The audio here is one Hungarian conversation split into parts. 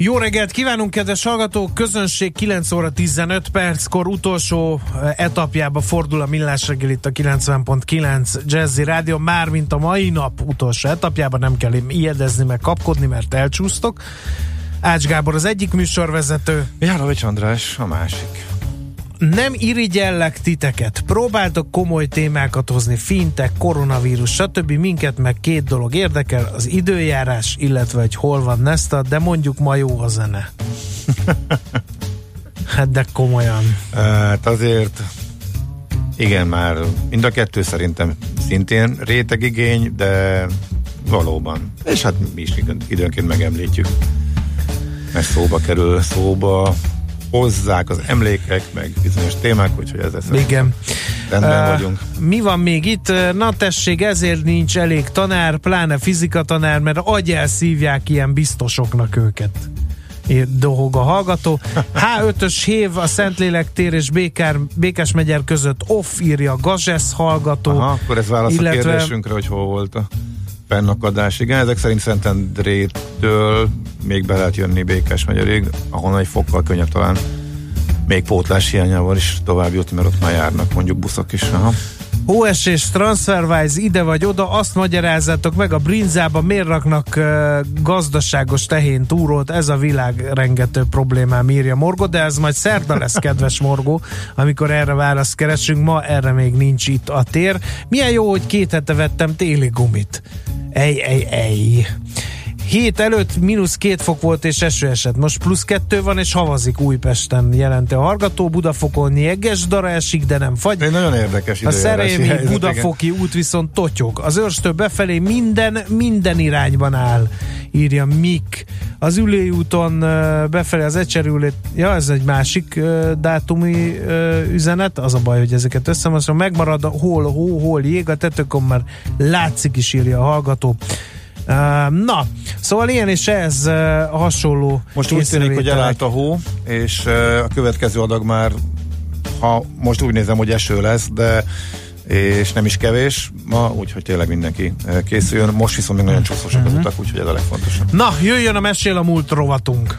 Jó reggelt kívánunk, kedves hallgatók! Közönség 9 óra 15 perckor utolsó eh, etapjába fordul a Millás reggel itt a 90.9 Jazzy Rádió, mármint a mai nap utolsó etapjában nem kell ijedezni meg kapkodni, mert elcsúsztok. Ács Gábor az egyik műsorvezető. Jánovics András a másik nem irigyellek titeket. Próbáltok komoly témákat hozni, fintek, koronavírus, stb. Minket meg két dolog érdekel, az időjárás, illetve hogy hol van Nesta, de mondjuk ma jó a zene. hát de komolyan. Hát azért igen, már mind a kettő szerintem szintén rétegigény, de valóban. És hát mi is időnként megemlítjük. Mert szóba kerül, szóba hozzák az emlékek, meg bizonyos témák, úgyhogy ez lesz. Igen. Rendben uh, vagyunk. Mi van még itt? Na tessék, ezért nincs elég tanár, pláne fizika tanár, mert agyelszívják ilyen biztosoknak őket dohog a hallgató. H5-ös hév a Szentlélek tér és Békár, Békás megyer között off írja Gazsesz hallgató. Aha, akkor ez válasz illetve... a kérdésünkre, hogy hol volt a fennakadás. Igen, ezek szerint Szentendrétől még be lehet jönni Békás megyerig, ahonnan egy fokkal könnyebb talán még pótlás hiányával is tovább jutni, mert ott már járnak mondjuk buszok is. Aha. OSS TransferWise ide vagy oda, azt magyarázzátok meg, a brinzába miért raknak uh, gazdaságos tehén túrót, ez a világ rengető problémám írja Morgó, de ez majd szerda lesz, kedves Morgó, amikor erre választ keresünk, ma erre még nincs itt a tér. Milyen jó, hogy két hete vettem téli gumit. Ej, ej, ej. Hét előtt mínusz két fok volt és eső esett. Most plusz kettő van és havazik Újpesten jelenti a hargató. Budafokon jegges dara esik, de nem fagy. Egy nagyon érdekes A szerémi Budafoki igen. út viszont totyog. Az őrstől befelé minden, minden irányban áll írja Mik. Az Ülői úton befelé az Ecserülét, ja ez egy másik dátumi üzenet, az a baj, hogy ezeket összemaszom, megmarad hol hó, hol jég, a tetőkon már látszik is írja a hallgató. Na, szóval ilyen és ez hasonló Most úgy tűnik, hogy elállt a hó, és a következő adag már, ha most úgy nézem, hogy eső lesz, de és nem is kevés ma, úgyhogy tényleg mindenki készüljön. Most viszont még nagyon csúszosak az mhm. utak, úgyhogy ez a legfontosabb. Na, jöjjön a mesél a múlt rovatunk.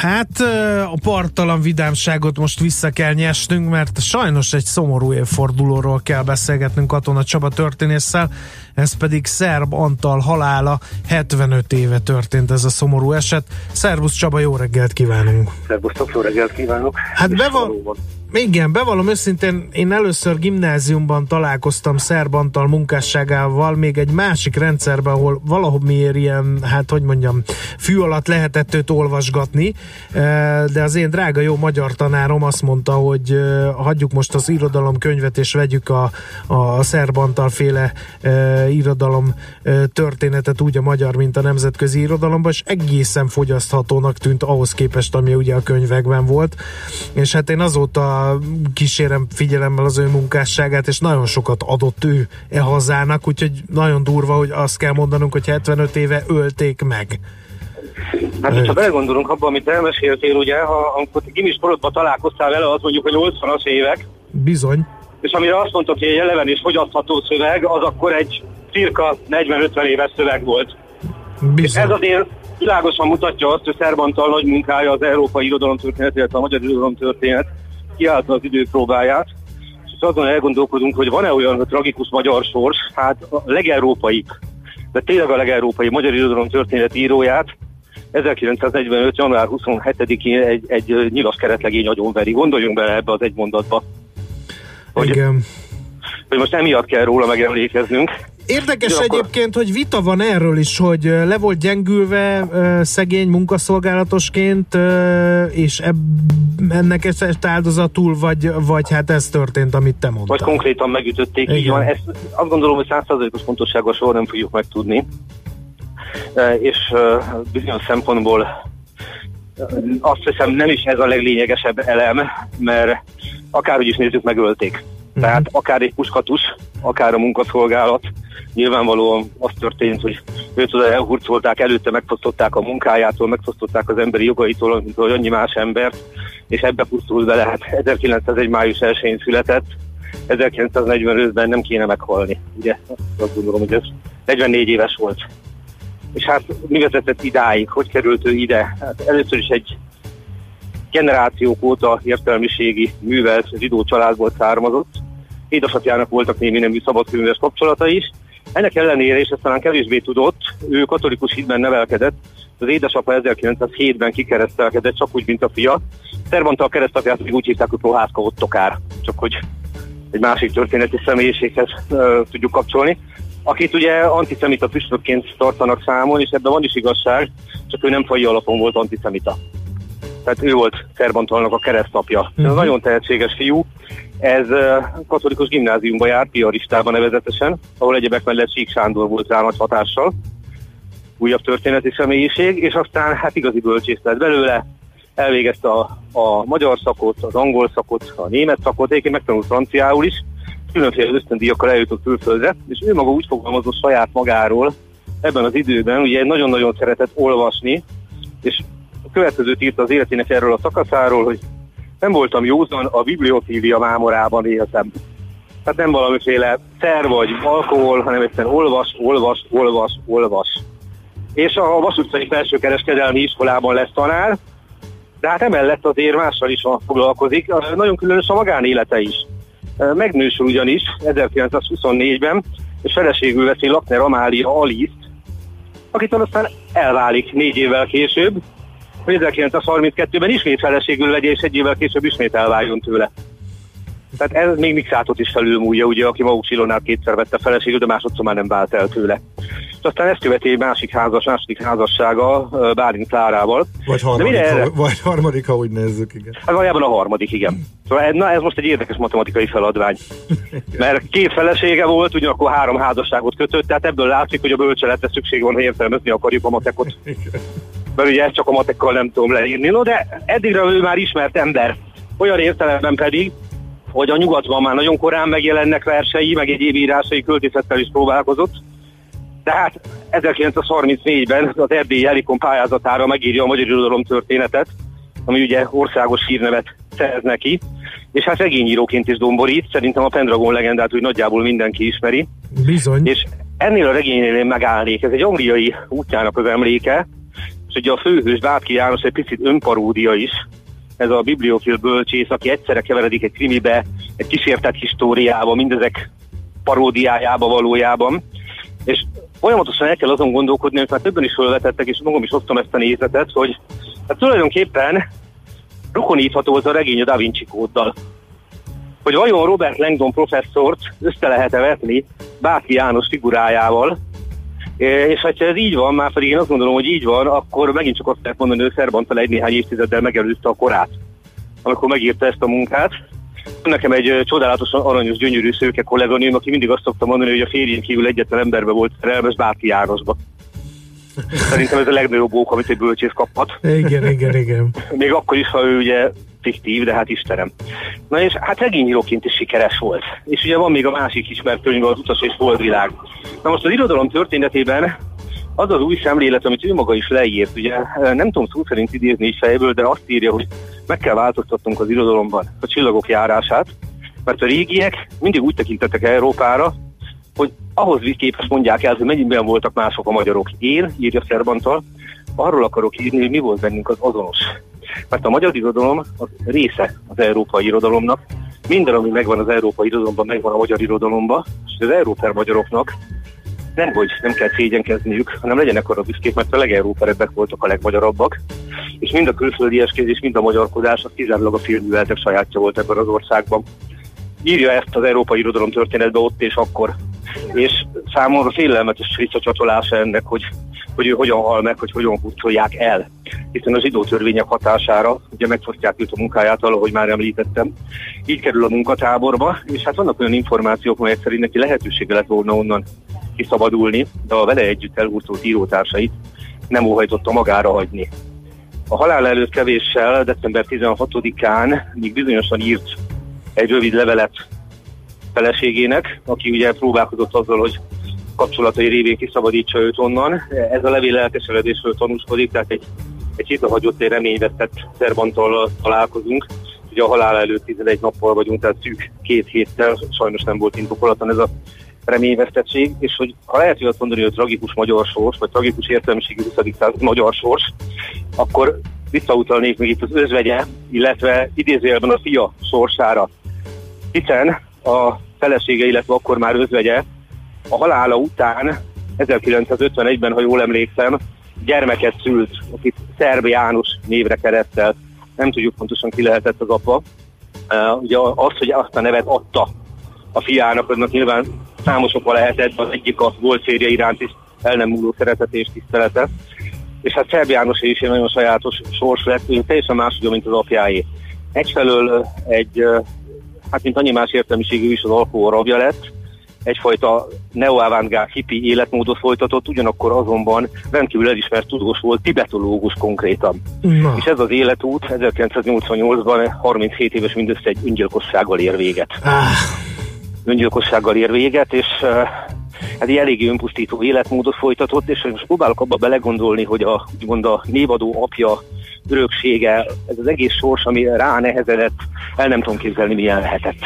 Hát a partalan vidámságot most vissza kell nyesnünk, mert sajnos egy szomorú évfordulóról kell beszélgetnünk Katona Csaba történésszel, ez pedig Szerb Antal halála, 75 éve történt ez a szomorú eset. Szervusz Csaba, jó reggelt kívánunk! Szervusztok, jó reggelt kívánok! Hát beval- igen, bevallom őszintén, én először gimnáziumban találkoztam Szerbantal munkásságával, még egy másik rendszerben, ahol valahogy miért ilyen, hát hogy mondjam, fű alatt lehetett őt olvasgatni, eh, de az én drága jó magyar tanárom azt mondta, hogy eh, hagyjuk most az irodalom könyvet, és vegyük a, a Szerbantal féle e, irodalom történetet úgy a magyar, mint a nemzetközi irodalomban, és egészen fogyaszthatónak tűnt ahhoz képest, ami ugye a könyvekben volt, és hát én azóta kísérem figyelemmel az ő munkásságát, és nagyon sokat adott ő e hazának, úgyhogy nagyon durva, hogy azt kell mondanunk, hogy 75 éve ölték meg. Hát, hogyha belegondolunk abba, amit elmeséltél, ugye, ha amikor gimis korodban találkoztál vele, az mondjuk, hogy 80-as évek. Bizony. És amire azt mondtad, hogy egy eleven és fogyasztható szöveg, az akkor egy cirka 40-50 éves szöveg volt. Bizony. Ez azért világosan mutatja azt, hogy Szerbantal nagy munkája az európai irodalomtörténet, illetve a magyar irodalomtörténet, kiállta az idő próbáját, és azon elgondolkodunk, hogy van-e olyan tragikus magyar sors, hát a legeurópai, de tényleg a legeurópai magyar irodalom történet íróját 1945. január 27-én egy, egy nyilas keretlegény agyonveri. Gondoljunk bele ebbe az egy mondatba. Hogy Igen. hogy most emiatt kell róla megemlékeznünk. Érdekes Ugyanakkor... egyébként, hogy vita van erről is, hogy le volt gyengülve szegény munkaszolgálatosként, és ebb, ennek ezt áldozatul, vagy, vagy hát ez történt, amit te mondtál. Vagy konkrétan megütötték, Igen. így van. Ezt azt gondolom, hogy százszerzalékos pontossággal soha nem fogjuk megtudni. És bizonyos szempontból azt hiszem nem is ez a leglényegesebb elem, mert akárhogy is nézzük, megölték. Uh-huh. Tehát akár egy puskatus, akár a munkaszolgálat, nyilvánvalóan az történt, hogy őt oda elhurcolták, előtte megfosztották a munkájától, megfosztották az emberi jogaitól, mint hogy annyi más embert, és ebbe pusztult bele. Hát 1901. május 1-én született, 1945-ben nem kéne meghalni. Ugye azt gondolom, hogy ez 44 éves volt. És hát mi vezetett idáig, hogy került ő ide? Hát először is egy generációk óta értelmiségi művelt zsidó családból származott. Édesapjának voltak némi nemű szabadkönyves kapcsolata is. Ennek ellenére, és ezt talán kevésbé tudott, ő katolikus hitben nevelkedett, az édesapa 1907-ben kikeresztelkedett, csak úgy, mint a fia. Szervanta a keresztapját még úgy hívták, hogy Prohászka Ottokár, csak hogy egy másik történeti személyiséghez uh, tudjuk kapcsolni akit ugye antiszemita püspökként tartanak számon, és ebben van is igazság, csak ő nem fai alapon volt antiszemita. Tehát ő volt Szerbantalnak a keresztapja. Uh-huh. Ez nagyon tehetséges fiú. Ez katolikus gimnáziumba járt, piaristában nevezetesen, ahol egyebek mellett Sík Sándor volt rá nagy hatással. Újabb történeti személyiség, és aztán hát igazi bölcsész lett belőle, elvégezte a, a magyar szakot, az angol szakot, a német szakot, egyébként megtanult franciául is, különféle ösztöndíjakkal eljutott külföldre, és ő maga úgy fogalmazott saját magáról ebben az időben, ugye nagyon-nagyon szeretett olvasni, és a következőt írta az életének erről a szakaszáról, hogy nem voltam józan, a bibliofília mámorában éltem. Tehát nem valamiféle szer vagy alkohol, hanem egyszerűen olvas, olvas, olvas, olvas. És a Vasutcai Felsőkereskedelmi Iskolában lesz tanár, de hát emellett azért mással is foglalkozik, nagyon különös a magánélete is. Megnősül ugyanis 1924-ben, és feleségül veszi Lakner Amália Aliszt, akitől aztán elválik négy évvel később, hogy 1932-ben ismét feleségül legyen, és egy évvel később ismét elváljon tőle. Tehát ez még Mixátot is felülmúlja, ugye, aki Maus Ilonát kétszer vette feleségül, de másodszor már nem vált el tőle. És aztán ezt követi egy másik házas, második házassága Bálint Klárával. Vagy harmadik, erre... ha, vagy harmadik, ha úgy nézzük, igen. Hát valójában a harmadik, igen. Szóval na, ez most egy érdekes matematikai feladvány. Mert két felesége volt, ugyanakkor három házasságot kötött, tehát ebből látszik, hogy a bölcseletre szükség van, hogy értelmezni akarjuk a matekot. Mert ugye ezt csak a matekkal nem tudom leírni. No, de eddigre ő már ismert ember. Olyan értelemben pedig, hogy a nyugatban már nagyon korán megjelennek versei, meg egy írásai költészettel is próbálkozott. Tehát 1934-ben az Erdélyi Elikon pályázatára megírja a magyar irodalom történetet, ami ugye országos hírnevet szerez neki, és hát regényíróként is domborít, szerintem a Pendragon legendát úgy nagyjából mindenki ismeri. Bizony. És ennél a regénynél én megállnék, ez egy angliai útjának az emléke, és ugye a főhős Bátki János egy picit önparódia is, ez a bibliofil bölcsész, aki egyszerre keveredik egy krimibe, egy kísértett históriába, mindezek paródiájába valójában. És folyamatosan el kell azon gondolkodni, hogy már többen is felvetettek, és magam is hoztam ezt a nézetet, hogy hát tulajdonképpen rokonítható az a regény a Da Vinci kóddal. Hogy vajon Robert Langdon professzort össze lehet-e vetni Báki János figurájával, és ha ez így van, már pedig én azt gondolom, hogy így van, akkor megint csak azt lehet mondani, hogy Szerbantal egy néhány évtizeddel megelőzte a korát, amikor megírta ezt a munkát. Nekem egy csodálatosan aranyos, gyönyörű szőke kolléganőm, aki mindig azt szokta mondani, hogy a férjén kívül egyetlen emberbe volt szerelmes bárki Jánosba. Szerintem ez a legnagyobb ók, amit egy bölcsész kaphat. Igen, igen, igen. Még akkor is, ha ő ugye fiktív, de hát Istenem. Na és hát regényíróként is sikeres volt. És ugye van még a másik ismert könyv, az Utas és Holdvilág. Na most az irodalom történetében az az új szemlélet, amit ő maga is leírt, ugye nem tudom szó szerint idézni is fejből, de azt írja, hogy meg kell változtatnunk az irodalomban a csillagok járását, mert a régiek mindig úgy tekintettek Európára, hogy ahhoz képest mondják el, hogy mennyiben voltak mások a magyarok. Én, írja Szerbantal, arról akarok írni, hogy mi volt bennünk az azonos. Mert a magyar irodalom az része az európai irodalomnak. Minden, ami megvan az európai irodalomban, megvan a magyar irodalomban, és az európai magyaroknak nem, hogy nem kell szégyenkezniük, hanem legyenek arra büszkék, mert a legeuróperebbek voltak a legmagyarabbak, és mind a külföldi eskézés, mind a magyarkodás az kizárólag a filmműveltek sajátja volt ebben az országban. írja ezt az európai irodalom történetbe ott és akkor. És számomra félelmetes visszacsatolása ennek, hogy, hogy ő hogyan hal meg, hogy hogyan hurcolják el. Hiszen a zsidó törvények hatására, ugye megfosztják őt a munkáját, ahogy már említettem, így kerül a munkatáborba, és hát vannak olyan információk, melyek szerint neki lehetősége lett volna onnan kiszabadulni, de a vele együtt elhurcolt írótársait nem óhajtotta magára hagyni. A halál előtt kevéssel, december 16-án még bizonyosan írt egy rövid levelet feleségének, aki ugye próbálkozott azzal, hogy kapcsolatai révén kiszabadítsa őt onnan. Ez a levél elkeseredésről tanúskodik, tehát egy, egy hétre hagyott egy reményvesztett szerbantal találkozunk. Ugye a halál előtt 11 nappal vagyunk, tehát szűk két héttel, sajnos nem volt indokolatlan ez a reményvesztettség, és hogy ha lehet hogy azt mondani, hogy tragikus magyar sors, vagy tragikus értelmiségű 20. század magyar sors, akkor visszautalnék még itt az özvegye, illetve idézőjelben a fia sorsára. Hiszen a felesége, illetve akkor már özvegye a halála után 1951-ben, ha jól emlékszem, gyermeket szült, akit Szerb János névre keresztelt. Nem tudjuk pontosan ki lehetett az apa. Uh, ugye az, hogy azt a nevet adta a fiának, aznak nyilván számos oka lehetett, az egyik a volt férje iránt is el nem múló szeretet és tisztelete. És hát Szerb János is egy nagyon sajátos sors lett, hogy teljesen máshogy, mint az apjáé. Egyfelől egy, hát mint annyi más értelmiségű is az alkohol rabja lett, egyfajta neoavantgárd hippi életmódot folytatott, ugyanakkor azonban rendkívül elismert tudós volt, tibetológus konkrétan. Na. És ez az életút 1988-ban 37 éves mindössze egy öngyilkossággal ér véget. Ah. Öngyilkossággal ér véget, és hát egy eléggé önpusztító életmódot folytatott, és most próbálok abba belegondolni, hogy a, úgymond a névadó apja öröksége, ez az egész sors, ami rá nehezedett, el nem tudom képzelni, milyen lehetett.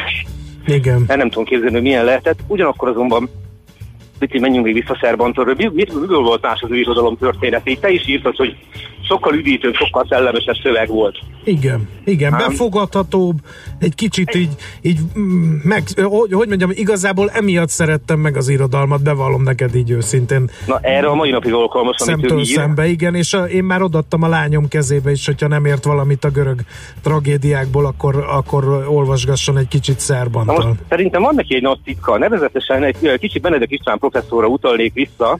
Igen. El nem tudom képzelni, milyen lehetett. Ugyanakkor azonban picit menjünk még vissza mit, miből volt más az ő irodalom története? Te is írtad, hogy sokkal üdítőbb, sokkal szellemesebb szöveg volt. Igen, igen, Hám? befogadhatóbb, egy kicsit egy... így, így mm, meg, hogy, hogy mondjam, igazából emiatt szerettem meg az irodalmat, bevallom neked így őszintén. Na erre a mai napig alkalmas, amit Szemtől ő ír. szembe, igen, és a, én már odattam a lányom kezébe is, hogyha nem ért valamit a görög tragédiákból, akkor, akkor olvasgasson egy kicsit szerbantal. Na most szerintem van neki egy nagy titka, nevezetesen egy kicsit Benedek István professzorra utalnék vissza,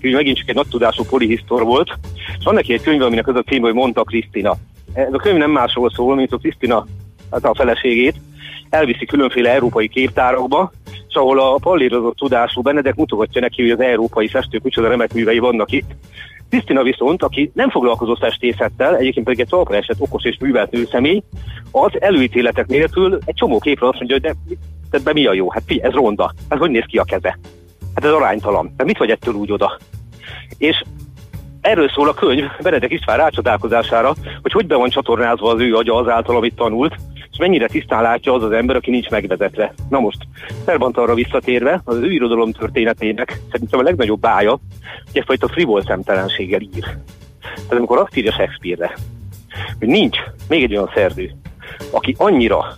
hogy megint csak egy nagy tudású polihisztor volt, és van neki egy könyv, aminek az a cím, hogy Mondta Krisztina. Ez a könyv nem másról szól, mint a Krisztina, hát a feleségét, elviszi különféle európai képtárakba, és ahol a pallírozott tudású Benedek mutogatja neki, hogy az európai festők micsoda remek művei vannak itt. Krisztina viszont, aki nem foglalkozott festészettel, egyébként pedig egy talpra esett okos és művelt nőszemély, az előítéletek nélkül egy csomó képre azt mondja, hogy de, de mi a jó? Hát fi, ez ronda. Hát hogy néz ki a keze? Hát ez aránytalan. De mit vagy ettől úgy oda? És erről szól a könyv Benedek István rácsodálkozására, hogy hogy be van csatornázva az ő agya azáltal, amit tanult, és mennyire tisztán látja az az ember, aki nincs megvezetve. Na most, arra visszatérve, az ő irodalom történetének szerintem a legnagyobb bája, hogy egyfajta frivol szemtelenséggel ír. Tehát amikor azt írja Shakespeare-re, hogy nincs még egy olyan szerző, aki annyira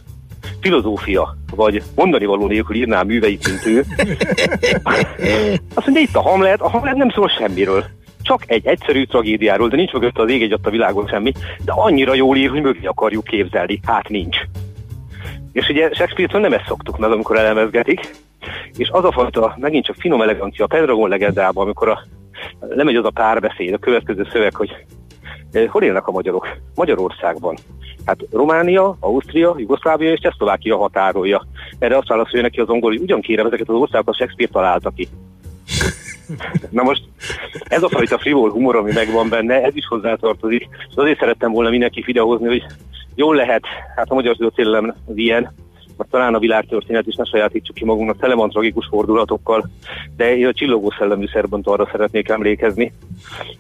filozófia, vagy mondani való nélkül írná műveit, mint ő. Azt mondja, itt a Hamlet, a Hamlet nem szól semmiről. Csak egy egyszerű tragédiáról, de nincs mögött az ég egy a világon semmi, de annyira jól ír, hogy mögé akarjuk képzelni. Hát nincs. És ugye Shakespeare-től nem ezt szoktuk meg, amikor elemezgetik, és az a fajta, megint csak finom elegancia a Pendragon legendában, amikor a, lemegy az a párbeszéd, a következő szöveg, hogy hol élnek a magyarok? Magyarországban. Hát Románia, Ausztria, Jugoszlávia és Csehszlovákia határolja. Erre azt válaszolja neki az angol, hogy ugyan kérem, ezeket az országokat Shakespeare találta ki. Na most ez a fajta frivol humor, ami megvan benne, ez is hozzátartozik. És azért szerettem volna mindenki videózni, hogy jól lehet, hát a magyar történelem az ilyen, vagy talán a világtörténet is ne sajátítsuk ki magunknak, tele van tragikus fordulatokkal, de én a csillogó szellemű szerbont arra szeretnék emlékezni,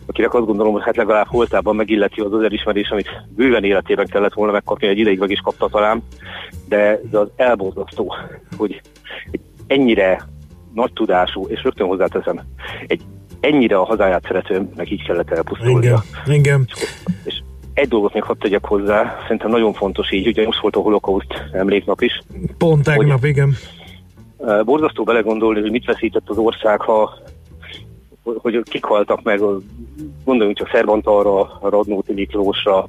akinek azt gondolom, hogy hát legalább holtában megilleti az az elismerés, amit bőven életében kellett volna megkapni, egy ideig meg is kapta talán, de, de az elborzasztó, hogy egy ennyire nagy tudású, és rögtön hozzáteszem, egy ennyire a hazáját szeretőnek így kellett elpusztulnia. Igen, igen. Egy dolgot még hadd tegyek hozzá, szerintem nagyon fontos így, ugye most volt a holokauszt emléknap is. Pont tegnap, igen. Borzasztó belegondolni, hogy mit veszített az ország, ha hogy kik haltak meg, gondoljunk csak Szerbantalra, Radnóti Miklósra,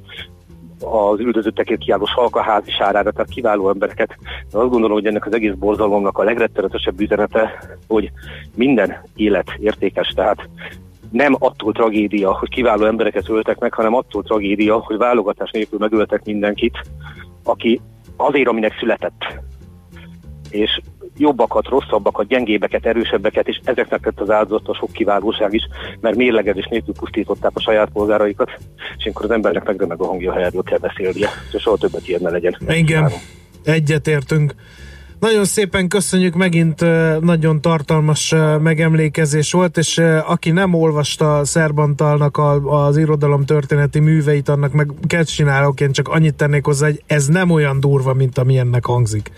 az üldözöttekért kiálló salkaházi sárára, tehát kiváló embereket. De azt gondolom, hogy ennek az egész borzalomnak a legrettenetesebb üzenete, hogy minden élet értékes, tehát nem attól tragédia, hogy kiváló embereket öltek meg, hanem attól tragédia, hogy válogatás nélkül megöltek mindenkit, aki azért, aminek született. És jobbakat, rosszabbakat, gyengébeket, erősebbeket, és ezeknek lett az áldozat a sok kiválóság is, mert mérlegezés nélkül pusztították a saját polgáraikat, és akkor az embernek megremeg a hangja, ha erről kell beszélnie, és soha többet ilyen ne legyen. Igen, egyetértünk. Nagyon szépen köszönjük, megint nagyon tartalmas megemlékezés volt, és aki nem olvasta Szerbantalnak az irodalom történeti műveit, annak meg kell csinálok, én csak annyit tennék hozzá, hogy ez nem olyan durva, mint ami ennek hangzik.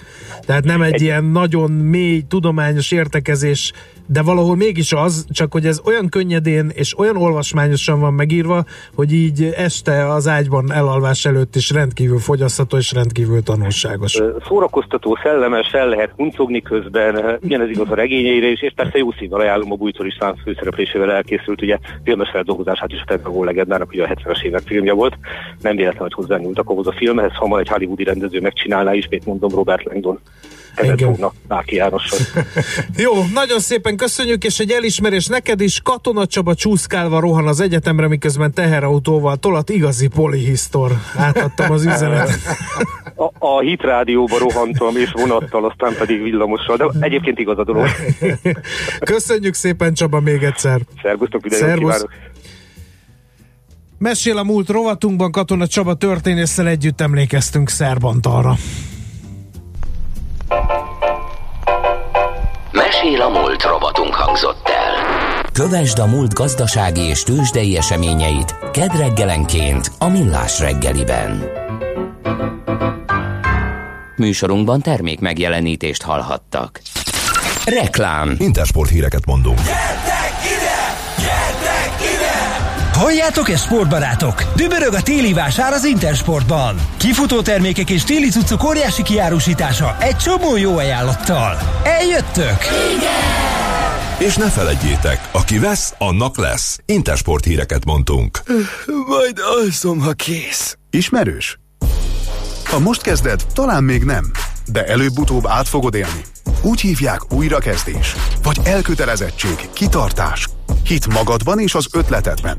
Tehát nem egy, egy ilyen nagyon mély tudományos értekezés de valahol mégis az, csak hogy ez olyan könnyedén és olyan olvasmányosan van megírva, hogy így este az ágyban elalvás előtt is rendkívül fogyasztható és rendkívül tanulságos. Szórakoztató, szellemes, el lehet huncogni közben, ugyanez igaz a regényeire is, és persze jó szívvel ajánlom a Bújtor István főszereplésével elkészült, ugye filmes feldolgozását is a Tedragó legendának, ugye a 70-es évek filmje volt. Nem véletlen, hogy hozzányúltak ahhoz a filmhez, ha majd egy hollywoodi rendező megcsinálná, ismét mondom Robert Langdon Teretónak, Náki Jó, nagyon szépen köszönjük, és egy elismerés neked is. Katona Csaba csúszkálva rohan az egyetemre, miközben teherautóval tolat igazi polihisztor. Átadtam az üzenet. A, a hit rádióba rohantam, és vonattal, aztán pedig villamossal, de egyébként igaz a dolog. Köszönjük szépen Csaba még egyszer. Szervusztok, videót kívánok. Mesél a múlt rovatunkban Katona Csaba történésszel együtt emlékeztünk Szerbantalra. Mesél a múlt robotunk hangzott el. Kövesd a múlt gazdasági és tőzsdei eseményeit kedd reggelenként a Millás reggeliben. Műsorunkban termék megjelenítést hallhattak. Reklám Intersport híreket mondunk. Halljátok ezt, sportbarátok? Dübörög a téli vásár az Intersportban. Kifutó termékek és téli cuccok óriási kiárusítása egy csomó jó ajánlattal. Eljöttök? Igen! És ne felejtjétek, aki vesz, annak lesz. Intersport híreket mondtunk. Majd alszom, ha kész. Ismerős? Ha most kezded, talán még nem, de előbb-utóbb át fogod élni. Úgy hívják újrakezdés, vagy elkötelezettség, kitartás, hit magadban és az ötletedben.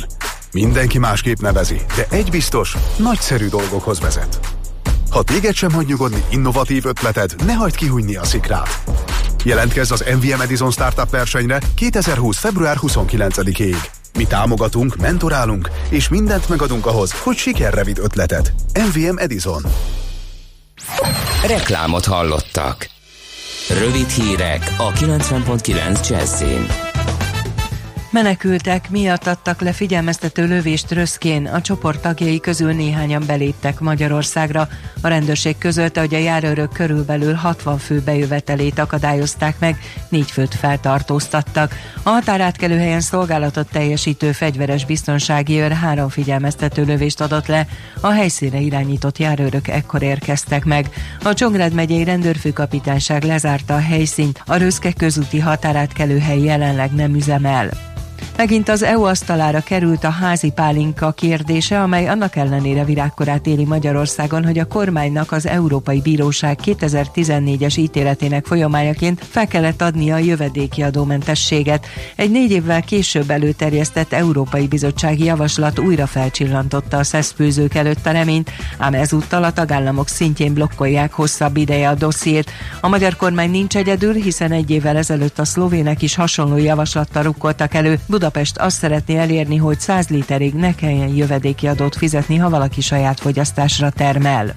Mindenki másképp nevezi, de egy biztos, nagyszerű dolgokhoz vezet. Ha téged sem hagy nyugodni innovatív ötleted, ne hagyd kihújni a szikrát. Jelentkezz az MVM Edison Startup versenyre 2020. február 29-ig. Mi támogatunk, mentorálunk, és mindent megadunk ahhoz, hogy sikerre vidd ötleted. MVM Edison. Reklámot hallottak. Rövid hírek a 90.9 Jazzin. Menekültek miatt adtak le figyelmeztető lövést Röszkén, a csoport tagjai közül néhányan beléptek Magyarországra. A rendőrség közölte, hogy a járőrök körülbelül 60 fő bejövetelét akadályozták meg, négy főt feltartóztattak. A határátkelő helyen szolgálatot teljesítő fegyveres biztonsági őr három figyelmeztető lövést adott le, a helyszínre irányított járőrök ekkor érkeztek meg. A Csongrád megyei rendőrfőkapitányság lezárta a helyszínt, a Röszke közúti határátkelő hely jelenleg nem üzemel. Megint az EU asztalára került a házi pálinka kérdése, amely annak ellenére virágkorát éri Magyarországon, hogy a kormánynak az Európai Bíróság 2014-es ítéletének folyamányaként fel kellett adnia a jövedéki adómentességet. Egy négy évvel később előterjesztett Európai Bizottsági Javaslat újra felcsillantotta a szeszfőzők előtt a reményt, ám ezúttal a tagállamok szintjén blokkolják hosszabb ideje a dossziét. A magyar kormány nincs egyedül, hiszen egy évvel ezelőtt a szlovének is hasonló javaslattal rukkoltak elő. Budapest azt szeretné elérni, hogy 100 literig ne kelljen jövedéki adót fizetni, ha valaki saját fogyasztásra termel.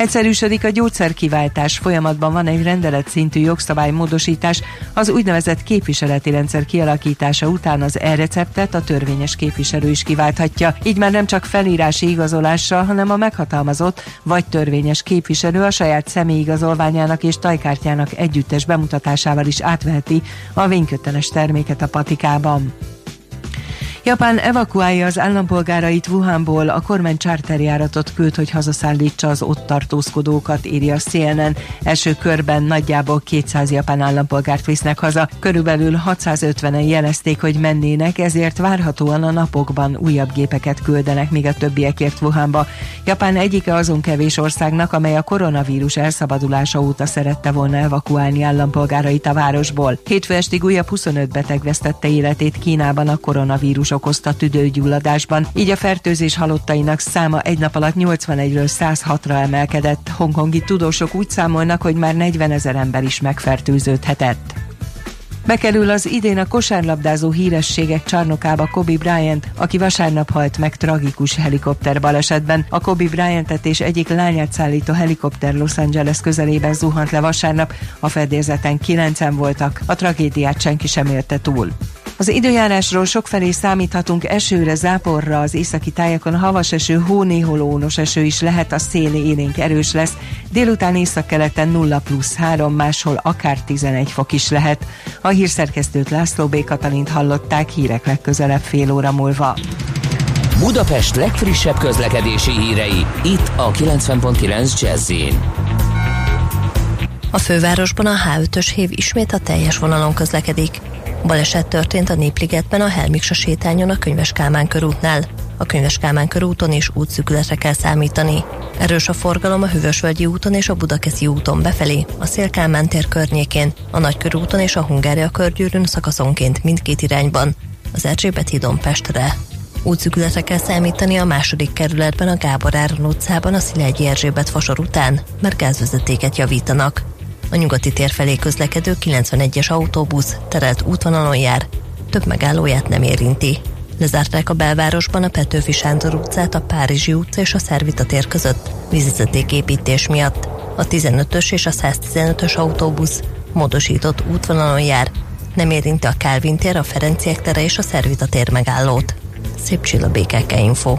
Egyszerűsödik a gyógyszerkiváltás, folyamatban. Van egy rendelet szintű jogszabálymódosítás, az úgynevezett képviseleti rendszer kialakítása után az e-receptet a törvényes képviselő is kiválthatja, így már nem csak felírási igazolással, hanem a meghatalmazott vagy törvényes képviselő a saját személyigazolványának és tajkártyának együttes bemutatásával is átveheti a vényköteles terméket a patikában. Japán evakuálja az állampolgárait Wuhanból, a kormány charterjáratot küld, hogy hazaszállítsa az ott tartózkodókat, írja a CNN. Első körben nagyjából 200 japán állampolgárt visznek haza, körülbelül 650-en jelezték, hogy mennének, ezért várhatóan a napokban újabb gépeket küldenek, míg a többiekért Wuhanba. Japán egyike azon kevés országnak, amely a koronavírus elszabadulása óta szerette volna evakuálni állampolgárait a városból. Hétfő estig újabb 25 beteg vesztette életét Kínában a koronavírus okozta tüdőgyulladásban, így a fertőzés halottainak száma egy nap alatt 81-ről 106-ra emelkedett. Hongkongi tudósok úgy számolnak, hogy már 40 ezer ember is megfertőződhetett. Bekerül az idén a kosárlabdázó hírességek csarnokába Kobe Bryant, aki vasárnap halt meg tragikus helikopter balesetben. A Kobe Bryantet és egyik lányát szállító helikopter Los Angeles közelében zuhant le vasárnap, a fedélzeten kilencen voltak, a tragédiát senki sem érte túl. Az időjárásról sokfelé számíthatunk esőre, záporra, az északi tájakon havas eső, hó, néholónos eső is lehet, a szél élénk erős lesz. Délután északkeleten 0 plusz 3, máshol akár 11 fok is lehet. A hírszerkesztőt László B. Katalint hallották hírek legközelebb fél óra múlva. Budapest legfrissebb közlekedési hírei, itt a 90.9 jazz A fővárosban a H5-ös hév ismét a teljes vonalon közlekedik. Baleset történt a Népligetben a Helmiksa sétányon a Könyves Kálmán körútnál. A Könyves Kálmán körúton is útszűkületre kell számítani. Erős a forgalom a Hűvösvölgyi úton és a Budakeszi úton befelé, a Szélkálmán tér környékén, a Nagykörúton és a Hungária körgyűrűn szakaszonként mindkét irányban, az Erzsébet hídon Pestre. Útszűkületre kell számítani a második kerületben a Gábor Áron utcában a Szilágyi Erzsébet fasor után, mert gázvezetéket javítanak. A nyugati tér felé közlekedő 91-es autóbusz terelt útvonalon jár, több megállóját nem érinti. Lezárták a belvárosban a Petőfi Sándor utcát a Párizsi utca és a Szervita tér között vízvezetéképítés miatt. A 15-ös és a 115-ös autóbusz módosított útvonalon jár, nem érinti a Kálvin tér, a Ferenciek tere és a Szervita tér megállót. Szép csilla BKK Info.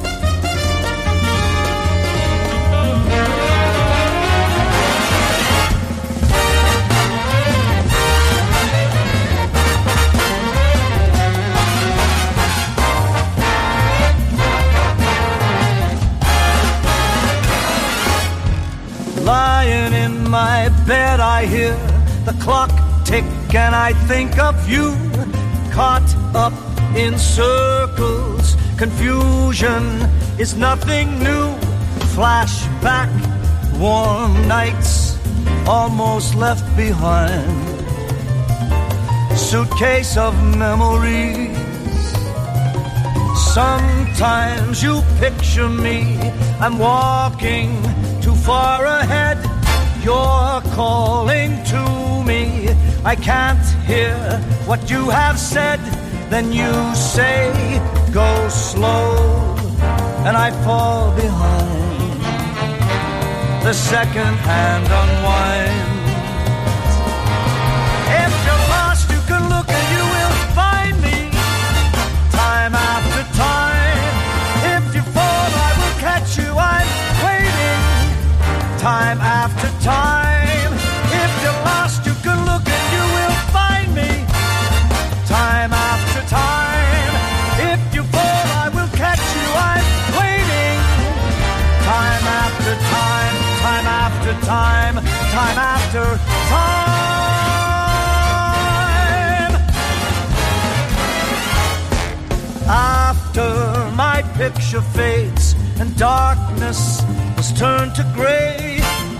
Clock tick, and I think of you caught up in circles. Confusion is nothing new. Flashback, warm nights almost left behind. Suitcase of memories. Sometimes you picture me, I'm walking too far ahead. You're calling to me. I can't hear what you have said. Then you say, go slow, and I fall behind. The second hand unwinds. Time after time. If you're lost, you can look and you will find me. Time after time. If you fall, I will catch you. I'm waiting. Time after time. Time after time. Time after time. After my picture fades and darkness has turned to gray,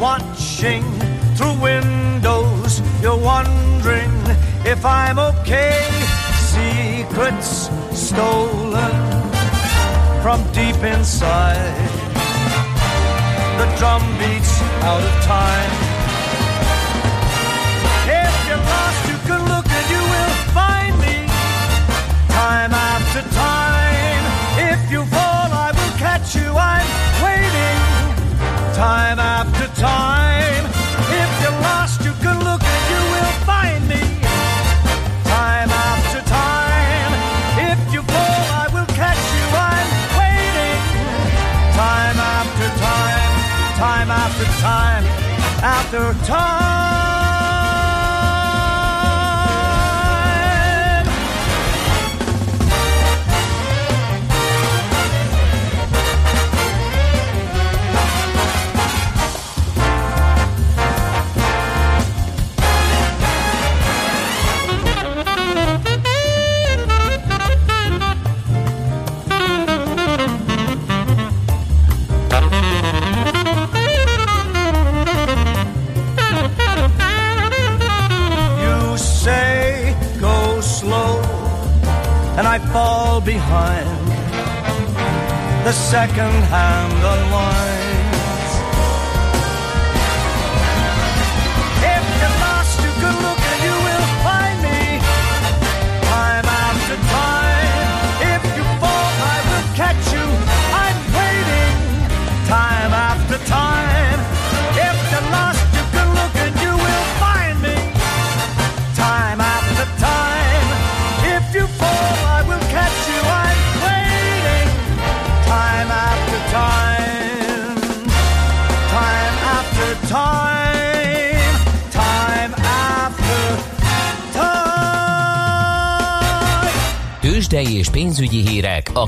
watching through windows, you're wondering if I'm okay. Secrets stolen from deep inside. The drum beats out of time. If you're lost, you can look and you will find me. Time after time. If you fall, I will catch you. I'm waiting. Time after time. If you're lost, you can look and you will find me. Time after time. If you fall, I will catch you. I'm waiting. Time after time. Time after time after time.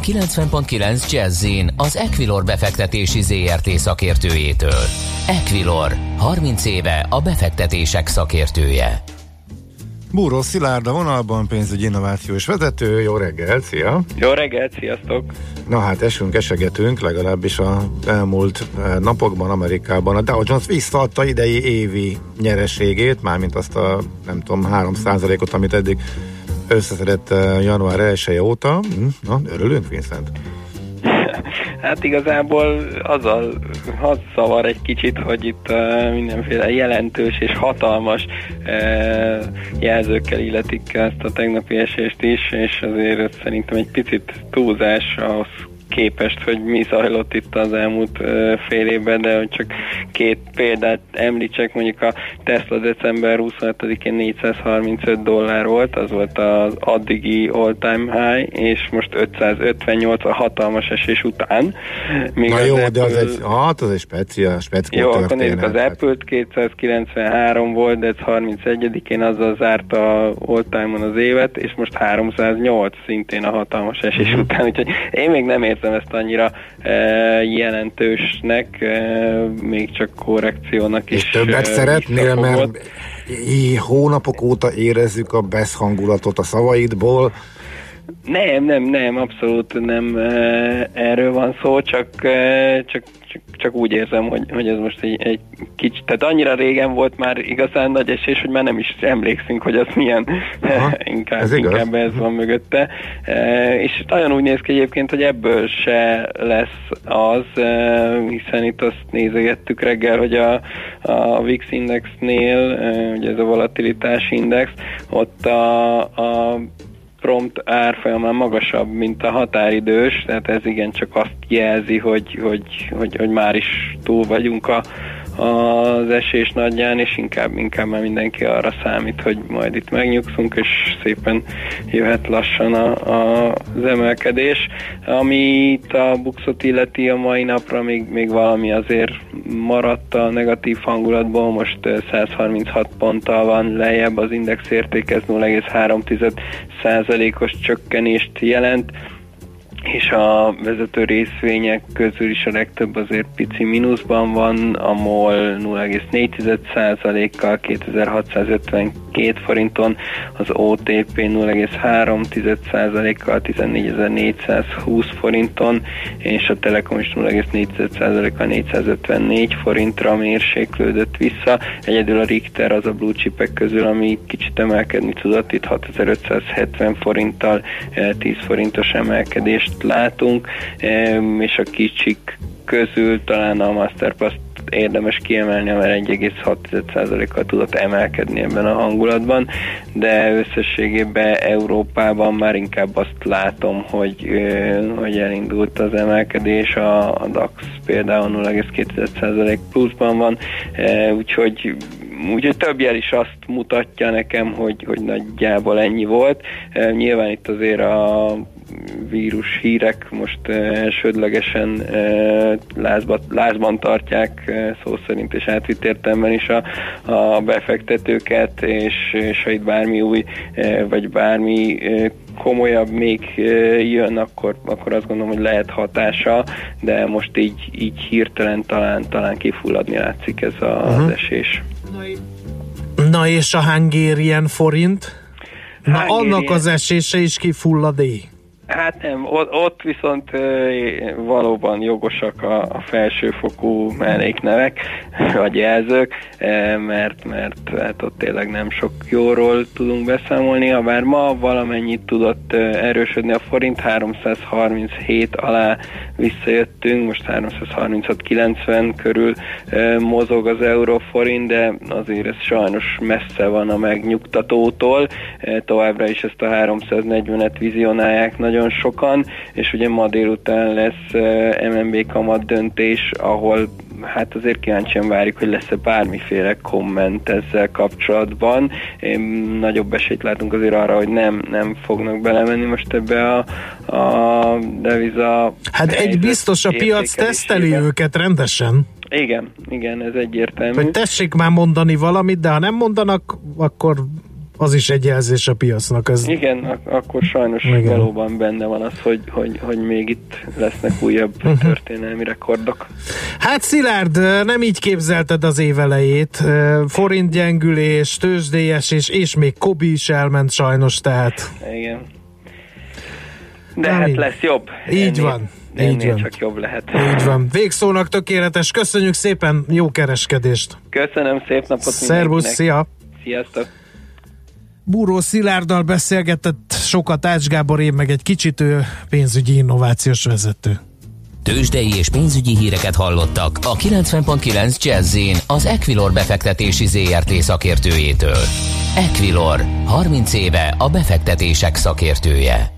90.9 Jazzin az Equilor befektetési ZRT szakértőjétől. Equilor, 30 éve a befektetések szakértője. Búró Szilárd a vonalban, pénzügyi innovációs vezető. Jó reggel, szia! Jó reggelt, sziasztok! Na hát esünk, esegetünk, legalábbis a elmúlt eh, napokban Amerikában. A Dow Jones visszaadta idei évi nyereségét, mármint azt a nem tudom, 3%-ot, amit eddig összeszedett eh, január 1 óta. Hm, Na, örülünk, Vincent? Hát igazából azzal az szavar egy kicsit, hogy itt uh, mindenféle jelentős és hatalmas uh, jelzőkkel illetik ezt a tegnapi esést is, és azért szerintem egy picit túlzás ahhoz képest, hogy mi zajlott itt az elmúlt fél évben, de hogy csak két példát említsek, mondjuk a Tesla december 25-én 435 dollár volt, az volt az addigi all-time high, és most 558 a hatalmas esés után. Míg Na jó, de az egy, hát az egy speciál, speciál Jó, akkor nézzük az Apple-t, 293 volt, de ez 31-én azzal zárta all-time-on az évet, és most 308 szintén a hatalmas esés Mhm. után, úgyhogy én még nem érzem ezt annyira e, jelentősnek, e, még csak korrekciónak is. És többet e, szeretnél, mert hónapok óta érezzük a BESZ hangulatot a szavaidból. Nem, nem, nem, abszolút nem e, erről van szó, csak, e, csak, csak, úgy érzem, hogy, hogy ez most egy, egy kicsit, tehát annyira régen volt már igazán nagy esés, hogy már nem is emlékszünk, hogy az milyen, Aha, inkább, ez igaz. inkább ez van mögötte. E, és nagyon úgy néz ki egyébként, hogy ebből se lesz az, e, hiszen itt azt nézegettük reggel, hogy a, a VIX indexnél, e, ugye ez a volatilitás index, ott a, a prompt árfolyamán magasabb, mint a határidős, tehát ez igen csak azt jelzi, hogy, hogy, hogy, hogy már is túl vagyunk a, az esés nagyján, és inkább, inkább már mindenki arra számít, hogy majd itt megnyugszunk, és szépen jöhet lassan a, a, az emelkedés. Amit a buxot illeti a mai napra, még, még valami azért maradt a negatív hangulatból, most eh, 136 ponttal van lejjebb, az index érték, ez 0,3 százalékos csökkenést jelent és a vezető részvények közül is a legtöbb azért pici mínuszban van, a MOL 0,4%-kal 2652 forinton, az OTP 0,3%-kal 14420 forinton, és a Telekom is 0,4%-kal 454 forintra mérséklődött vissza. Egyedül a Richter az a blue chipek közül, ami kicsit emelkedni tudott, itt 6570 forinttal eh, 10 forintos emelkedést látunk, és a kicsik közül talán a Masterpass érdemes kiemelni, mert 1,6%-kal tudott emelkedni ebben a hangulatban, de összességében Európában már inkább azt látom, hogy, hogy elindult az emelkedés, a, a DAX például 0,2% pluszban van, úgyhogy Úgyhogy több jel is azt mutatja nekem, hogy, hogy nagyjából ennyi volt. Nyilván itt azért a vírus hírek most elsődlegesen lázba, lázban tartják szó szerint és átvitt értelemben is a, a befektetőket, és, és ha itt bármi új, vagy bármi komolyabb még jön, akkor, akkor azt gondolom, hogy lehet hatása, de most így, így hirtelen talán, talán kifulladni látszik ez a, uh-huh. az esés. Na és a Hungarian forint? Na Hungarian... annak az esése is kifullad-e? Hát nem, ott viszont valóban jogosak a, felsőfokú melléknevek, vagy jelzők, mert, mert hát ott tényleg nem sok jóról tudunk beszámolni, ha bár ma valamennyit tudott erősödni a forint, 337 alá visszajöttünk, most 336-90 körül mozog az euróforint, de azért ez sajnos messze van a megnyugtatótól, továbbra is ezt a 340-et vizionálják nagyon nagyon sokan, és ugye ma délután lesz MNB kamat döntés, ahol hát azért kíváncsian várjuk, hogy lesz-e bármiféle komment ezzel kapcsolatban. Én nagyobb esélyt látunk azért arra, hogy nem, nem fognak belemenni most ebbe a, a deviza... Hát egy biztos a piac teszteli őket rendesen. Igen, igen, ez egyértelmű. Hogy tessék már mondani valamit, de ha nem mondanak, akkor az is egy jelzés a piacnak. Ez... Igen, ak- akkor sajnos Igen. valóban benne van az, hogy, hogy, hogy még itt lesznek újabb uh-huh. történelmi rekordok. Hát Szilárd, nem így képzelted az évelejét. Forint gyengülés, tőzsdélyes, és, és még Kobi is elment sajnos, tehát. Igen. De Nem hát így. lesz jobb. Így ennél, van. Így van. csak jobb lehet. Így van. Végszónak tökéletes. Köszönjük szépen, jó kereskedést. Köszönöm, szép napot Szervusz, szia. Sziasztok. Búró Szilárddal beszélgetett sokat Ács Gábor, én meg egy kicsit ő pénzügyi innovációs vezető. Tőzsdei és pénzügyi híreket hallottak a 90.9 jazz az Equilor befektetési ZRT szakértőjétől. Equilor, 30 éve a befektetések szakértője.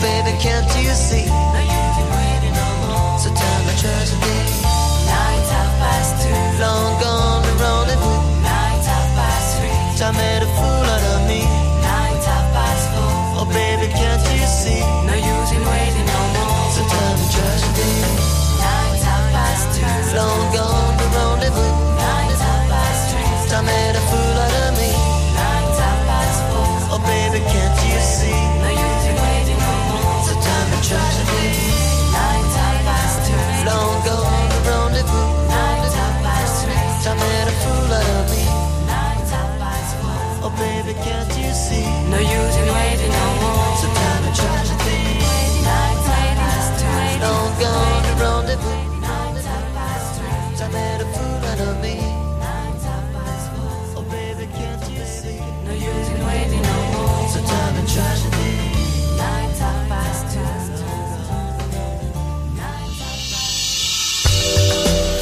Baby, can't you see?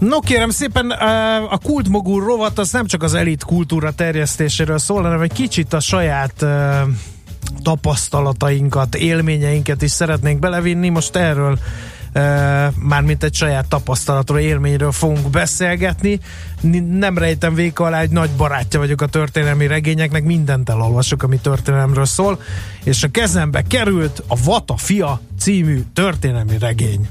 No kérem szépen, a kultmogul rovat az nem csak az elit kultúra terjesztéséről szól, hanem egy kicsit a saját tapasztalatainkat, élményeinket is szeretnénk belevinni. Most erről mármint egy saját tapasztalatról, élményről fogunk beszélgetni. Nem rejtem véka alá, egy nagy barátja vagyok a történelmi regényeknek, mindent elolvasok, ami történelemről szól, és a kezembe került a Vata fia című történelmi regény.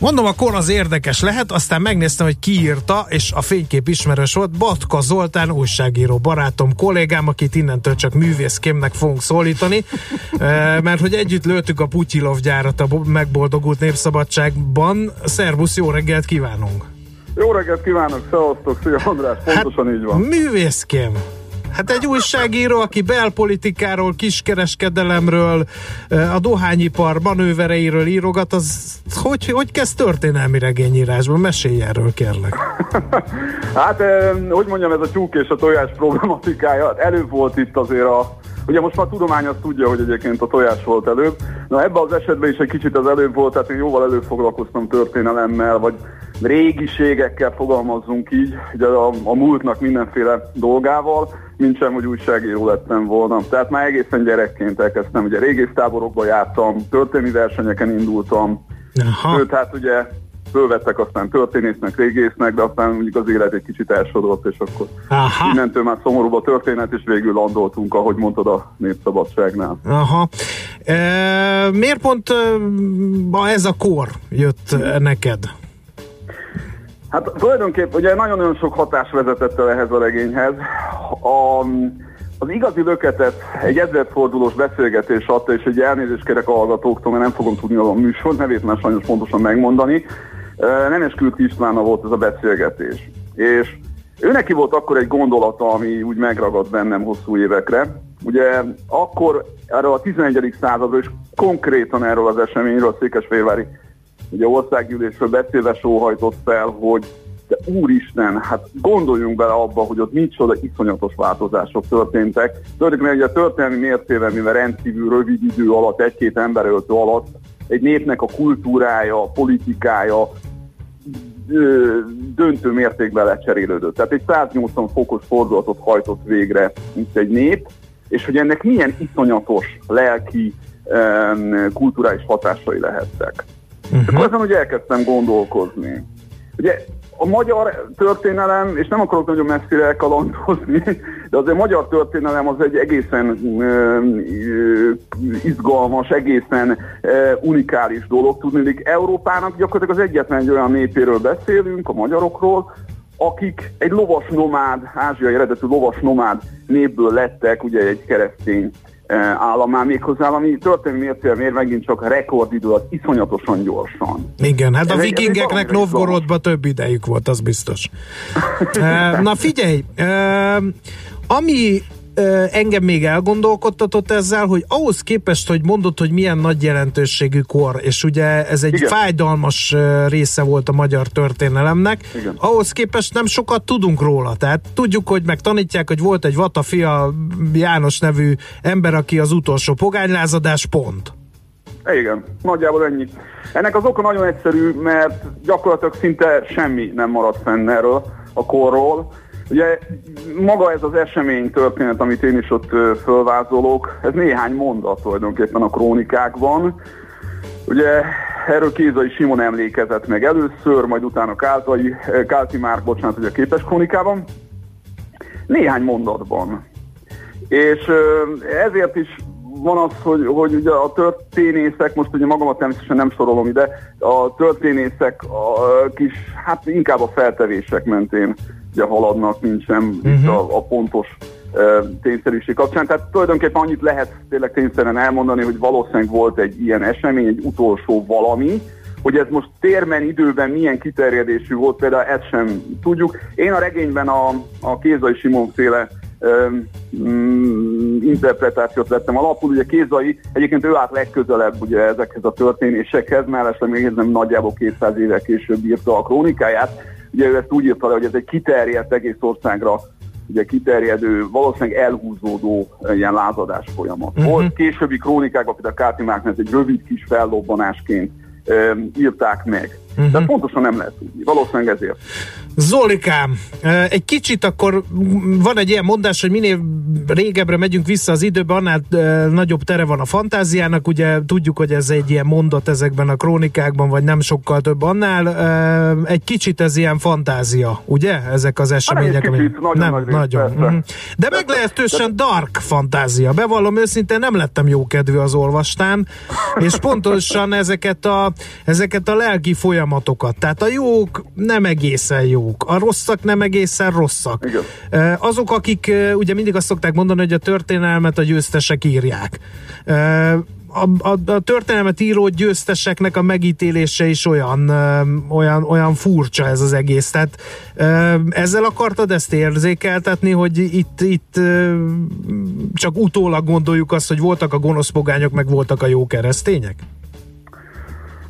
Mondom, a kor az érdekes lehet, aztán megnéztem, hogy ki írta, és a fénykép ismerős volt, Batka Zoltán újságíró barátom, kollégám, akit innentől csak művészkémnek fogunk szólítani, mert hogy együtt lőttük a Putyilov gyárat a megboldogult népszabadságban. Szervusz, jó reggelt kívánunk! Jó reggelt kívánok, szevasztok, szia András, pontosan hát, így van. Művészkém, Hát egy újságíró, aki belpolitikáról, kiskereskedelemről, a dohányipar manővereiről írogat, az hogy, hogy kezd történelmi regényírásban? Mesélj erről, kérlek. hát, hogy mondjam, ez a tyúk és a tojás problematikája. Előbb volt itt azért a Ugye most már a tudomány azt tudja, hogy egyébként a tojás volt előbb. Na ebben az esetben is egy kicsit az előbb volt, tehát én jóval előbb foglalkoztam történelemmel, vagy régiségekkel fogalmazzunk így, ugye a, a múltnak mindenféle dolgával, mint sem, hogy újságíró lettem volna. Tehát már egészen gyerekként elkezdtem, ugye régésztáborokba jártam, történelmi versenyeken indultam, Aha. sőt, hát ugye fölvettek aztán történésznek, régésznek, de aztán mondjuk az élet egy kicsit elsodott, és akkor Aha. innentől már szomorúbb a történet, és végül landoltunk, ahogy mondtad a népszabadságnál. Aha. E, miért pont e, ez a kor jött neked? Hát tulajdonképpen ugye nagyon-nagyon sok hatás vezetett el ehhez a regényhez. A, az igazi löketet egy ezredfordulós beszélgetés adta, és egy elnézést kérek a hallgatóktól, mert nem fogom tudni a műsor nevét már sajnos pontosan megmondani. Nemes Kürk Istvánnal volt ez a beszélgetés. És ő neki volt akkor egy gondolata, ami úgy megragadt bennem hosszú évekre. Ugye akkor erről a 11. századról, és konkrétan erről az eseményről, a Székesfehérvári ugye országgyűlésről beszélve sóhajtott fel, hogy de úristen, hát gondoljunk bele abba, hogy ott micsoda iszonyatos változások történtek. Tulajdonképpen a történelmi mértével, mivel rendkívül rövid idő alatt, egy-két emberöltő alatt egy népnek a kultúrája, a politikája döntő mértékben lecserélődött. Tehát egy 180 fokos fordulatot hajtott végre itt egy nép, és hogy ennek milyen iszonyatos lelki, kulturális hatásai lehettek. Uh-huh. Akkor azon ugye elkezdtem gondolkozni. Ugye a magyar történelem, és nem akarok nagyon messzire elkalandozni, de azért a magyar történelem az egy egészen uh, izgalmas, egészen uh, unikális dolog. Tudni, Európának gyakorlatilag az egyetlen egy olyan népéről beszélünk, a magyarokról, akik egy lovas nomád, ázsiai eredetű lovas nomád népből lettek, ugye egy keresztény államá méghozzá, ami történelmi mértékben megint csak rekordidő, az iszonyatosan gyorsan. Igen, hát ez a vikingeknek Novgorodban több idejük volt, az biztos. Na figyelj, ami engem még elgondolkodtatott ezzel, hogy ahhoz képest, hogy mondod, hogy milyen nagy jelentőségű kor, és ugye ez egy Igen. fájdalmas része volt a magyar történelemnek, Igen. ahhoz képest nem sokat tudunk róla. Tehát tudjuk, hogy meg tanítják, hogy volt egy Vata fia János nevű ember, aki az utolsó pogánylázadás, pont. Igen, nagyjából ennyi. Ennek az oka nagyon egyszerű, mert gyakorlatilag szinte semmi nem maradt fenn erről a korról Ugye maga ez az esemény történet, amit én is ott fölvázolok, ez néhány mondat tulajdonképpen a krónikákban. Ugye erről Kézai Simon emlékezett meg először, majd utána Káltai, Kálti Márk, bocsánat, ugye a képes krónikában. Néhány mondatban. És ezért is van az, hogy, hogy ugye a történészek, most ugye magamat természetesen nem sorolom ide, a történészek a kis, hát inkább a feltevések mentén ugye haladnak, mint sem uh-huh. a, a pontos uh, tényszerűség kapcsán. Tehát tulajdonképpen annyit lehet tényleg tényszerűen elmondani, hogy valószínűleg volt egy ilyen esemény, egy utolsó valami, hogy ez most térben, időben milyen kiterjedésű volt, például ezt sem tudjuk. Én a regényben a, a Kézai Simon féle mm, interpretációt vettem alapul. Ugye Kézai egyébként ő állt legközelebb ugye ezekhez a történésekhez, mellesleg még nem nagyjából 200 éve később írta a krónikáját. Ugye ő ezt úgy írta le, hogy ez egy kiterjedt egész országra ugye kiterjedő, valószínűleg elhúzódó eh, ilyen lázadás folyamat. Uh-huh. Volt későbbi krónikák, akit a Káti Máknál egy rövid kis fellobbanásként um, írták meg. Uh-huh. De pontosan nem lehet tudni. Valószínűleg ezért. Zolikám, egy kicsit akkor van egy ilyen mondás, hogy minél régebbre megyünk vissza az időbe, annál nagyobb tere van a fantáziának, ugye tudjuk, hogy ez egy ilyen mondat ezekben a krónikákban, vagy nem sokkal több annál. Egy kicsit ez ilyen fantázia, ugye? Ezek az események. Hát egy kicsit, nagyon nem, nagy rész, nagyon. persze. Mhm. De meglehetősen dark fantázia. Bevallom őszintén, nem lettem jó kedvű az olvastán, és pontosan ezeket a, ezeket a lelki folyamatokat. Tehát a jók nem egészen jók, a rosszak nem egészen rosszak. Igen. Azok, akik ugye mindig azt szokták mondani, hogy a történelmet a győztesek írják. A, a, a történelmet író győzteseknek a megítélése is olyan, olyan, olyan furcsa ez az egész. Tehát ezzel akartad ezt érzékeltetni, hogy itt, itt csak utólag gondoljuk azt, hogy voltak a gonosz pogányok, meg voltak a jó keresztények?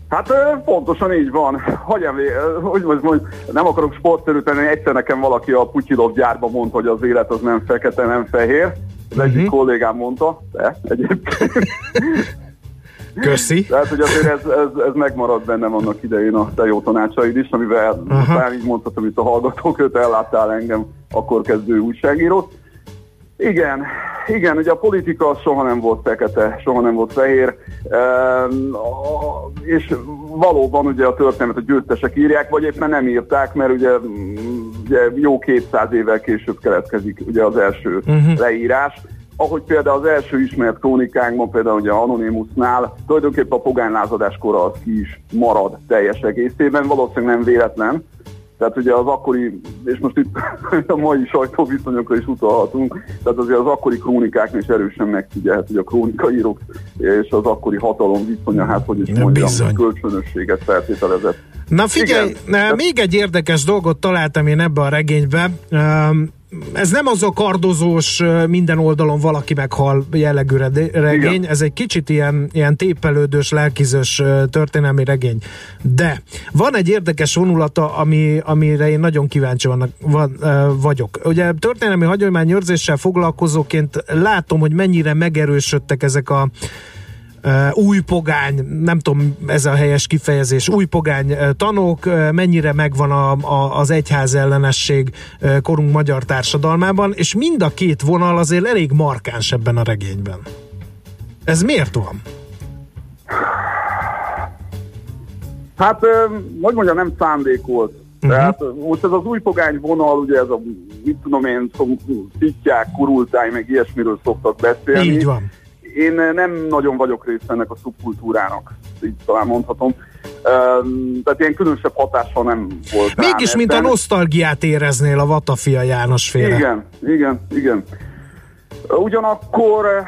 Hát pontosan így van. Hogy, emlé, hogy most, most nem akarok sportszerűt tenni, egyszer nekem valaki a Putyilov gyárba mondta, hogy az élet az nem fekete, nem fehér. Az egyik Mhm. kollégám mondta, de egyébként. Köszi. Tehát, hogy azért ez, ez, ez megmaradt bennem annak idején a te jó tanácsaid is, amivel Aha. talán így mondhatom itt a hallgatók, őt elláttál engem, akkor kezdő újságírót. Igen, igen, ugye a politika soha nem volt fekete, soha nem volt fehér, ehm, és valóban ugye a történetet a győztesek írják, vagy éppen nem írták, mert ugye, ugye jó 200 évvel később keletkezik ugye az első Mhm. leírás. Ahogy például az első ismert krónikánkban, például ugye Anonymousnál, tulajdonképpen a pogánylázadás kora az ki is marad teljes egészében, valószínűleg nem véletlen, tehát ugye az akkori, és most itt a mai sajtóviszonyokra is utalhatunk, tehát azért az akkori krónikáknál is erősen megfigyelhet, hogy a krónikaírók és az akkori hatalom viszonya, hát hogy is Ja, mondjam, bizony. kölcsönösséget feltételezett. Na figyelj, Igen. Igen. még egy érdekes dolgot találtam én ebbe a regénybe. Ez nem az a kardozós, minden oldalon valaki meghal jellegű regény, Igen. ez egy kicsit ilyen, ilyen tépelődős, lelkizős történelmi regény. De van egy érdekes vonulata, ami, amire én nagyon kíváncsi vannak, van, vagyok. Ugye történelmi hagyományőrzéssel foglalkozóként látom, hogy mennyire megerősödtek ezek a új pogány, nem tudom ez a helyes kifejezés, új pogány tanok, mennyire megvan a, a, az egyház ellenesség korunk magyar társadalmában, és mind a két vonal azért elég markáns ebben a regényben. Ez miért van? Hát, hogy mondjam, nem szándékolt. Mhm. Tehát ö, most ez az új pogány vonal, ugye ez a, mit tudom én, szittyák, kurultáj, meg ilyesmiről szoktak beszélni. Így van. Én eh, nem nagyon vagyok része ennek a szubkultúrának, így talán mondhatom. Um, tehát ilyen különösebb hatással nem volt Mégis, mint a nosztalgiát éreznél a Vatafia János féle. Igen, igen, igen. Ugyanakkor, eh,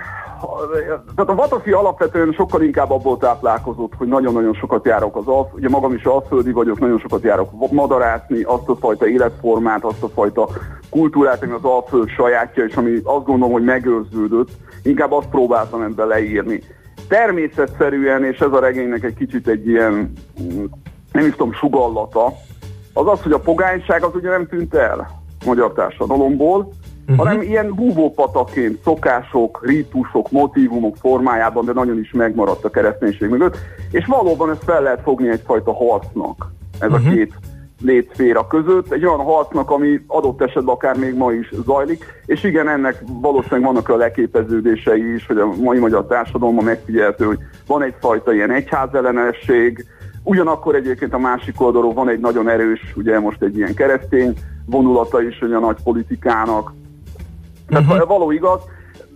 tehát a Vatafi alapvetően sokkal inkább abból táplálkozott, hogy nagyon-nagyon sokat járok az alf, ugye magam is alföldi vagyok, nagyon sokat járok madarászni, azt a fajta életformát, azt a fajta kultúrát, ami az alföld sajátja, és ami azt gondolom, hogy megőrződött, inkább azt próbáltam ebben leírni. Természetszerűen, és ez a regénynek egy kicsit egy ilyen, mm, nem is tudom, sugallata, az az, hogy a pogányság az ugye nem tűnt el magyar társadalomból, uh-huh. hanem ilyen búvópataként szokások, rítusok, motivumok formájában, de nagyon is megmaradt a kereszténység mögött, és valóban ezt fel lehet fogni egyfajta harcnak, ez uh-huh. a két létszféra között, egy olyan harcnak, ami adott esetben akár még ma is zajlik, és igen, ennek valószínűleg vannak a leképeződései is, hogy a mai magyar társadalomban megfigyelhető, hogy van egyfajta ilyen egyházellenesség, ugyanakkor egyébként a másik oldalról van egy nagyon erős, ugye most egy ilyen keresztény vonulata is, hogy a nagy politikának. Tehát uh-huh. való igaz,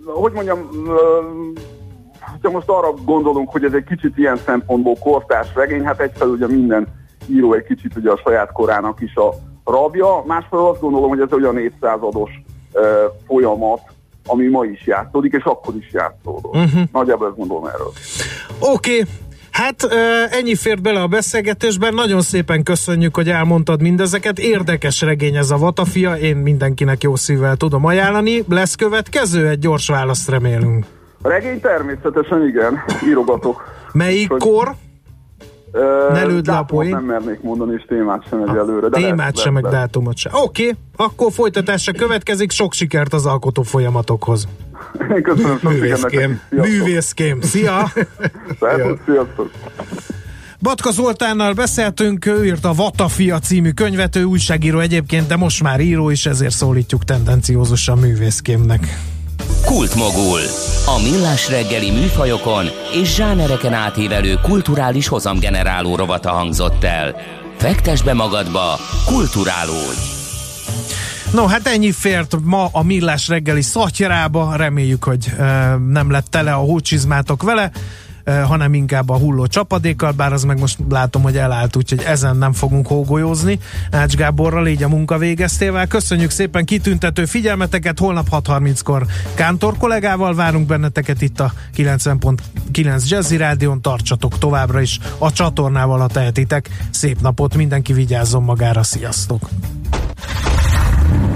hogy mondjam, ha most arra gondolunk, hogy ez egy kicsit ilyen szempontból kortárs regény, hát egyfelől ugye minden író egy kicsit ugye a saját korának is a rabja, másfelől azt gondolom, hogy ez olyan évszázados uh, folyamat, ami ma is játszódik, és akkor is játszódott. Mhm. Nagyjából ezt gondolom erről. Oké, okay. Hát ennyi fért bele a beszélgetésben, nagyon szépen köszönjük, hogy elmondtad mindezeket. Érdekes regény ez a Vatafia, én mindenkinek jó szívvel tudom ajánlani. Lesz következő? Egy gyors választ remélünk. A regény természetesen igen, írogatok. Melyik Hogy- kor? Ne lőd le a poén. Nem mernék mondani, és témát sem egyelőre. de Témát lesz, sem, meg lesz, lesz. dátumot sem. Oké, okay, akkor folytatása következik. Sok sikert az alkotó folyamatokhoz. Köszönöm sok Művészkém. Művészkém. Szia! Szervusz, Sziasztok! Batka Zoltánnal beszéltünk, ő írt a Vatafia című könyvet, ő újságíró egyébként, de most már író is, ezért szólítjuk tendenciózusan művészkémnek. Kultmogul. A millás reggeli műfajokon és zsánereken átívelő kulturális hozamgeneráló rovata hangzott el. Fektes be magadba, kulturálódj! No, hát ennyi fért ma a millás reggeli szatyrába, reméljük, hogy e, nem lett tele a hócsizmátok vele, hanem inkább a hulló csapadékkal, bár az meg most látom, hogy elállt, úgyhogy ezen nem fogunk hógolyózni. Ács Gáborral, így a munka végeztével. Köszönjük szépen kitüntető figyelmeteket, holnap 6.30-kor Kántor kollégával várunk benneteket itt a 90.9 Jazzy Rádion, tartsatok továbbra is a csatornával, ha tehetitek. Szép napot, mindenki vigyázzon magára, sziasztok!